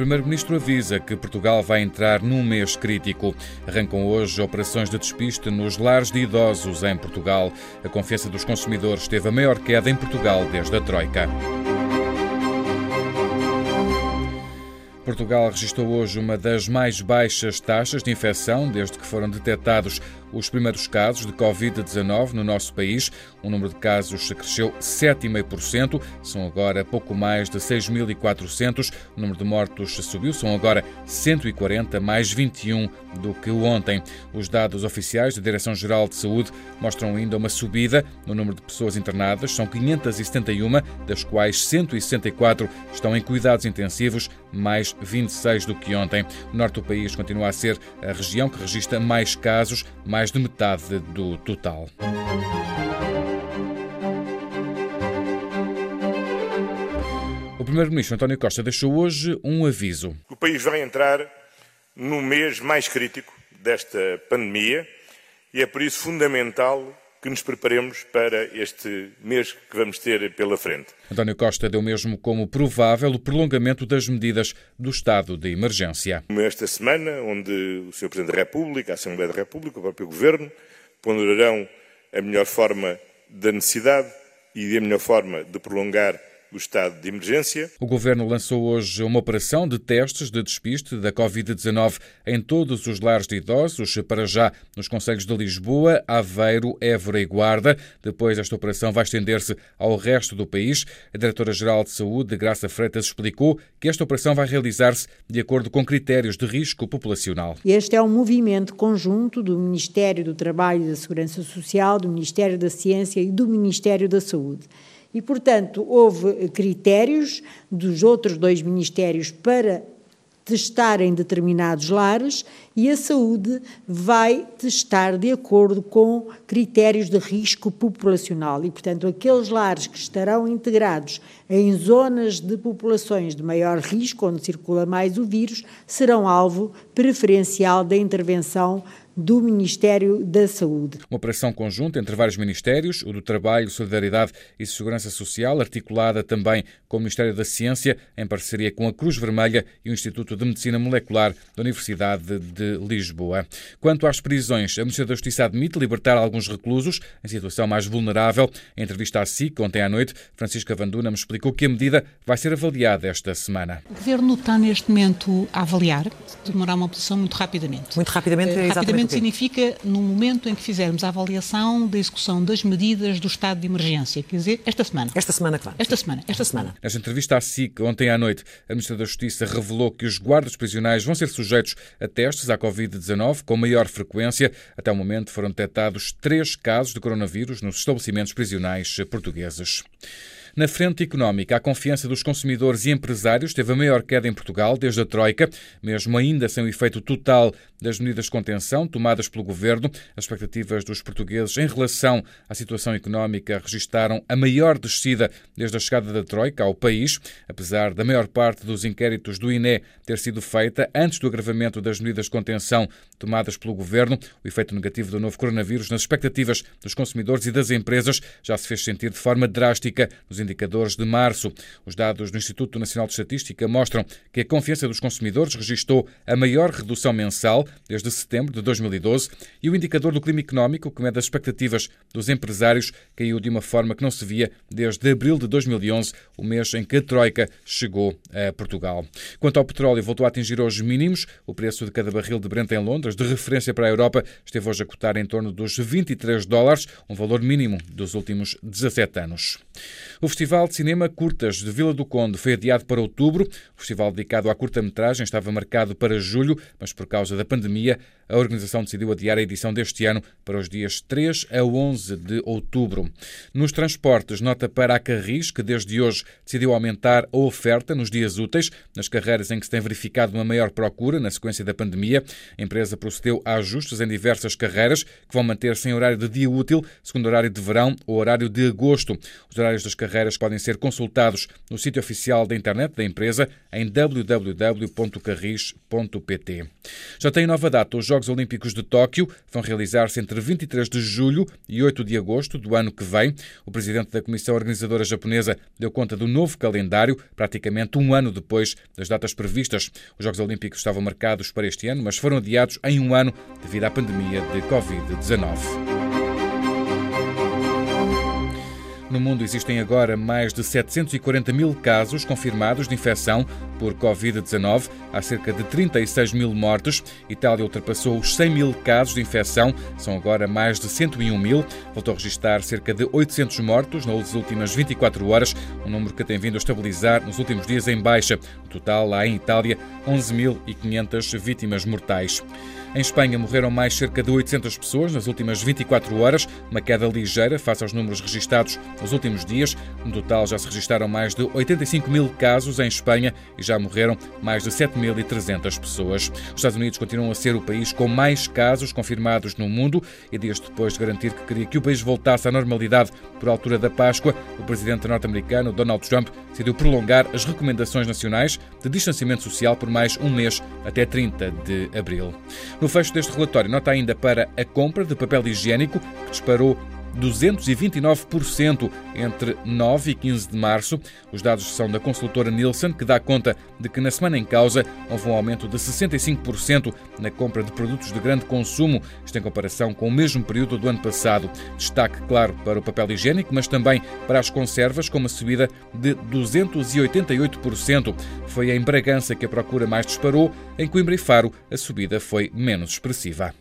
Primeiro-Ministro avisa que Portugal vai entrar num mês crítico. Arrancam hoje operações de despiste nos lares de idosos em Portugal. A confiança dos consumidores teve a maior queda em Portugal desde a Troika. Portugal registrou hoje uma das mais baixas taxas de infecção desde que foram detectados os primeiros casos de Covid-19 no nosso país. O número de casos cresceu 7,5%, são agora pouco mais de 6.400. O número de mortos subiu, são agora 140, mais 21 do que ontem. Os dados oficiais da Direção-Geral de Saúde mostram ainda uma subida no número de pessoas internadas, são 571, das quais 164 estão em cuidados intensivos, mais 26 do que ontem. O norte do país continua a ser a região que registra mais casos, mais mais de metade do total. O Primeiro-Ministro António Costa deixou hoje um aviso. O país vai entrar no mês mais crítico desta pandemia e é por isso fundamental que nos preparemos para este mês que vamos ter pela frente. António Costa deu mesmo como provável o prolongamento das medidas do estado de emergência. Esta semana, onde o Sr. Presidente da República, a Assembleia da República, o próprio Governo, ponderarão a melhor forma da necessidade e a melhor forma de prolongar o estado de emergência. O governo lançou hoje uma operação de testes de despiste da Covid-19 em todos os lares de idosos, para já nos conselhos de Lisboa, Aveiro, Évora e Guarda. Depois, esta operação vai estender-se ao resto do país. A Diretora-Geral de Saúde, Graça Freitas, explicou que esta operação vai realizar-se de acordo com critérios de risco populacional. Este é um movimento conjunto do Ministério do Trabalho e da Segurança Social, do Ministério da Ciência e do Ministério da Saúde. E, portanto, houve critérios dos outros dois ministérios para testarem determinados lares e a saúde vai testar de acordo com critérios de risco populacional. E, portanto, aqueles lares que estarão integrados em zonas de populações de maior risco, onde circula mais o vírus, serão alvo preferencial da intervenção do Ministério da Saúde. Uma operação conjunta entre vários ministérios, o do Trabalho, Solidariedade e Segurança Social, articulada também com o Ministério da Ciência, em parceria com a Cruz Vermelha e o Instituto de Medicina Molecular da Universidade de Lisboa. Quanto às prisões, a Ministra da Justiça admite libertar alguns reclusos em situação mais vulnerável. Em entrevista à SIC, ontem à noite, Francisca Vanduna me explicou que a medida vai ser avaliada esta semana. O Governo está neste momento a avaliar, demorar uma posição muito rapidamente. Muito rapidamente, é exatamente significa no momento em que fizermos a avaliação da execução das medidas do estado de emergência, quer dizer, esta semana. Esta semana, claro. Esta semana, esta semana. Nesta entrevista à SIC, ontem à noite, a Ministra da Justiça revelou que os guardas prisionais vão ser sujeitos a testes à Covid-19 com maior frequência. Até o momento foram detectados três casos de coronavírus nos estabelecimentos prisionais portugueses. Na frente económica, a confiança dos consumidores e empresários teve a maior queda em Portugal desde a Troika, mesmo ainda sem o efeito total das medidas de contenção tomadas pelo governo. As expectativas dos portugueses em relação à situação económica registaram a maior descida desde a chegada da Troika ao país, apesar da maior parte dos inquéritos do INE ter sido feita antes do agravamento das medidas de contenção tomadas pelo governo. O efeito negativo do novo coronavírus nas expectativas dos consumidores e das empresas já se fez sentir de forma drástica nos indicadores de março. Os dados do Instituto Nacional de Estatística mostram que a confiança dos consumidores registrou a maior redução mensal desde setembro de 2012 e o indicador do clima económico, que mede as expectativas dos empresários, caiu de uma forma que não se via desde abril de 2011, o mês em que a Troika chegou a Portugal. Quanto ao petróleo, voltou a atingir hoje mínimos. O preço de cada barril de Brent em Londres, de referência para a Europa, esteve hoje a cotar em torno dos 23 dólares, um valor mínimo dos últimos 17 anos. O Festival de Cinema Curtas de Vila do Conde foi adiado para outubro. O festival dedicado à curta-metragem estava marcado para julho, mas por causa da pandemia, a organização decidiu adiar a edição deste ano para os dias 3 a 11 de outubro. Nos transportes, nota para a Carris, que desde hoje decidiu aumentar a oferta nos dias úteis, nas carreiras em que se tem verificado uma maior procura na sequência da pandemia. A empresa procedeu a ajustes em diversas carreiras, que vão manter-se em horário de dia útil, segundo horário de verão ou horário de agosto. Os horários das carreiras carreiras podem ser consultados no sítio oficial da internet da empresa em www.carris.pt. Já tem nova data os Jogos Olímpicos de Tóquio, vão realizar-se entre 23 de julho e 8 de agosto do ano que vem. O presidente da Comissão Organizadora Japonesa deu conta do novo calendário, praticamente um ano depois das datas previstas. Os Jogos Olímpicos estavam marcados para este ano, mas foram adiados em um ano devido à pandemia de Covid-19. No mundo existem agora mais de 740 mil casos confirmados de infecção por Covid-19. Há cerca de 36 mil mortes. Itália ultrapassou os 100 mil casos de infecção. São agora mais de 101 mil. Voltou a registrar cerca de 800 mortos nas últimas 24 horas, um número que tem vindo a estabilizar nos últimos dias em baixa. No total, há em Itália 11.500 vítimas mortais. Em Espanha morreram mais cerca de 800 pessoas nas últimas 24 horas, uma queda ligeira face aos números registados nos últimos dias. No total já se registaram mais de 85 mil casos em Espanha e já morreram mais de 7.300 pessoas. Os Estados Unidos continuam a ser o país com mais casos confirmados no mundo e dias depois de garantir que queria que o país voltasse à normalidade por altura da Páscoa, o presidente norte-americano Donald Trump decidiu prolongar as recomendações nacionais de distanciamento social por mais um mês até 30 de abril. No fecho deste relatório, nota ainda para a compra de papel higiênico, que disparou 229% entre 9 e 15 de março. Os dados são da consultora Nielsen, que dá conta de que na semana em causa houve um aumento de 65% na compra de produtos de grande consumo, isto em comparação com o mesmo período do ano passado. Destaque, claro, para o papel higiênico, mas também para as conservas, com uma subida de 288%. Foi em Bragança que a procura mais disparou, em Coimbra e Faro a subida foi menos expressiva.